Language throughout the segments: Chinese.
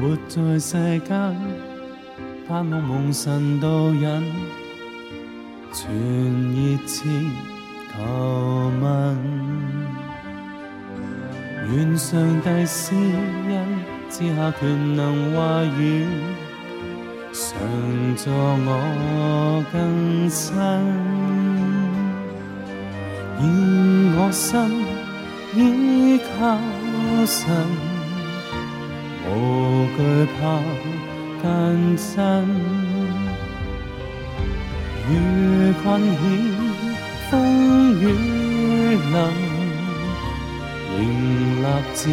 活在世间，盼望蒙神导引，全热切求问。愿上帝施恩，赐下权能话语，常助我更新。愿我心依靠神。无惧怕艰辛，遇困险风雨冷，仍立志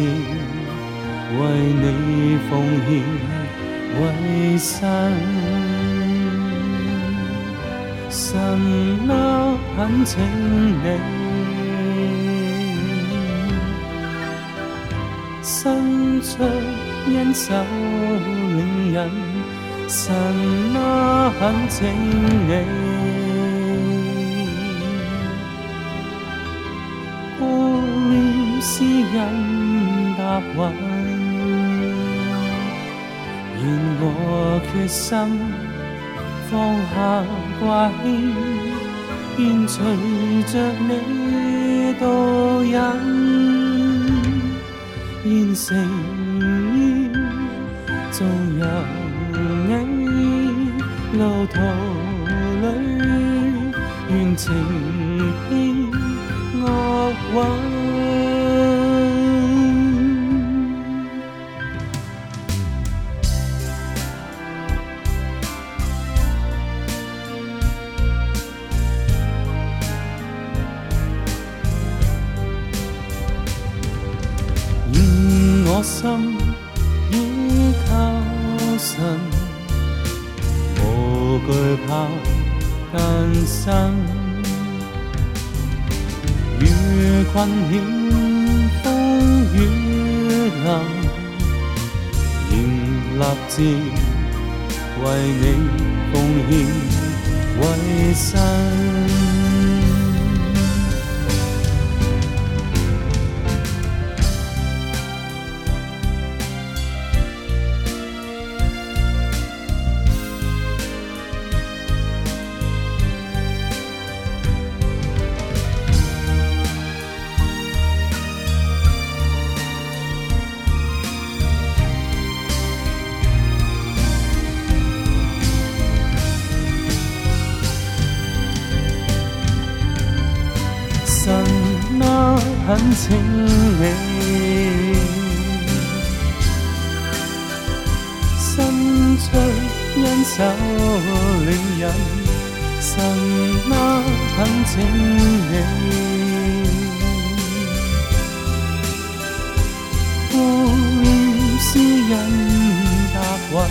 为你奉献为身。什么恳请你伸出？因手领引，神啊，请你顾念诗恩答允，愿我决心放下挂牵，愿随着你度人，现成。纵有你路途里，愿情牵我魂，心。无惧怕艰辛，遇困险风雨林，仍立志为你奉献一生。懇請你，心醉因手戀人，神啊懇請你，觀詩人答允，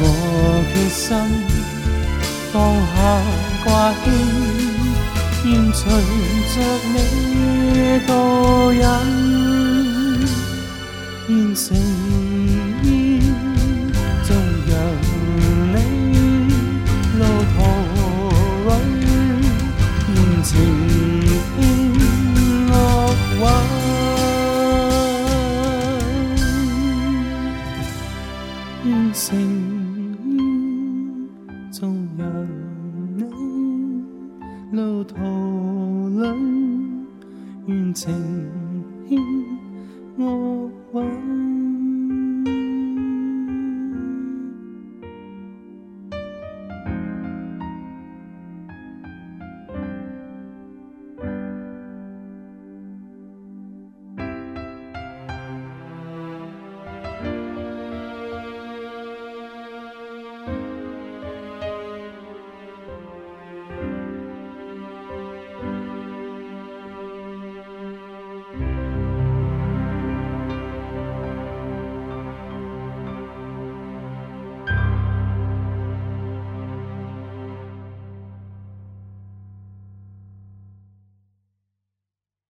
我決心放下掛牽。愿随着你度日，愿成烟，纵让你路途里愿情深落问，愿成。里，缘情恶韵。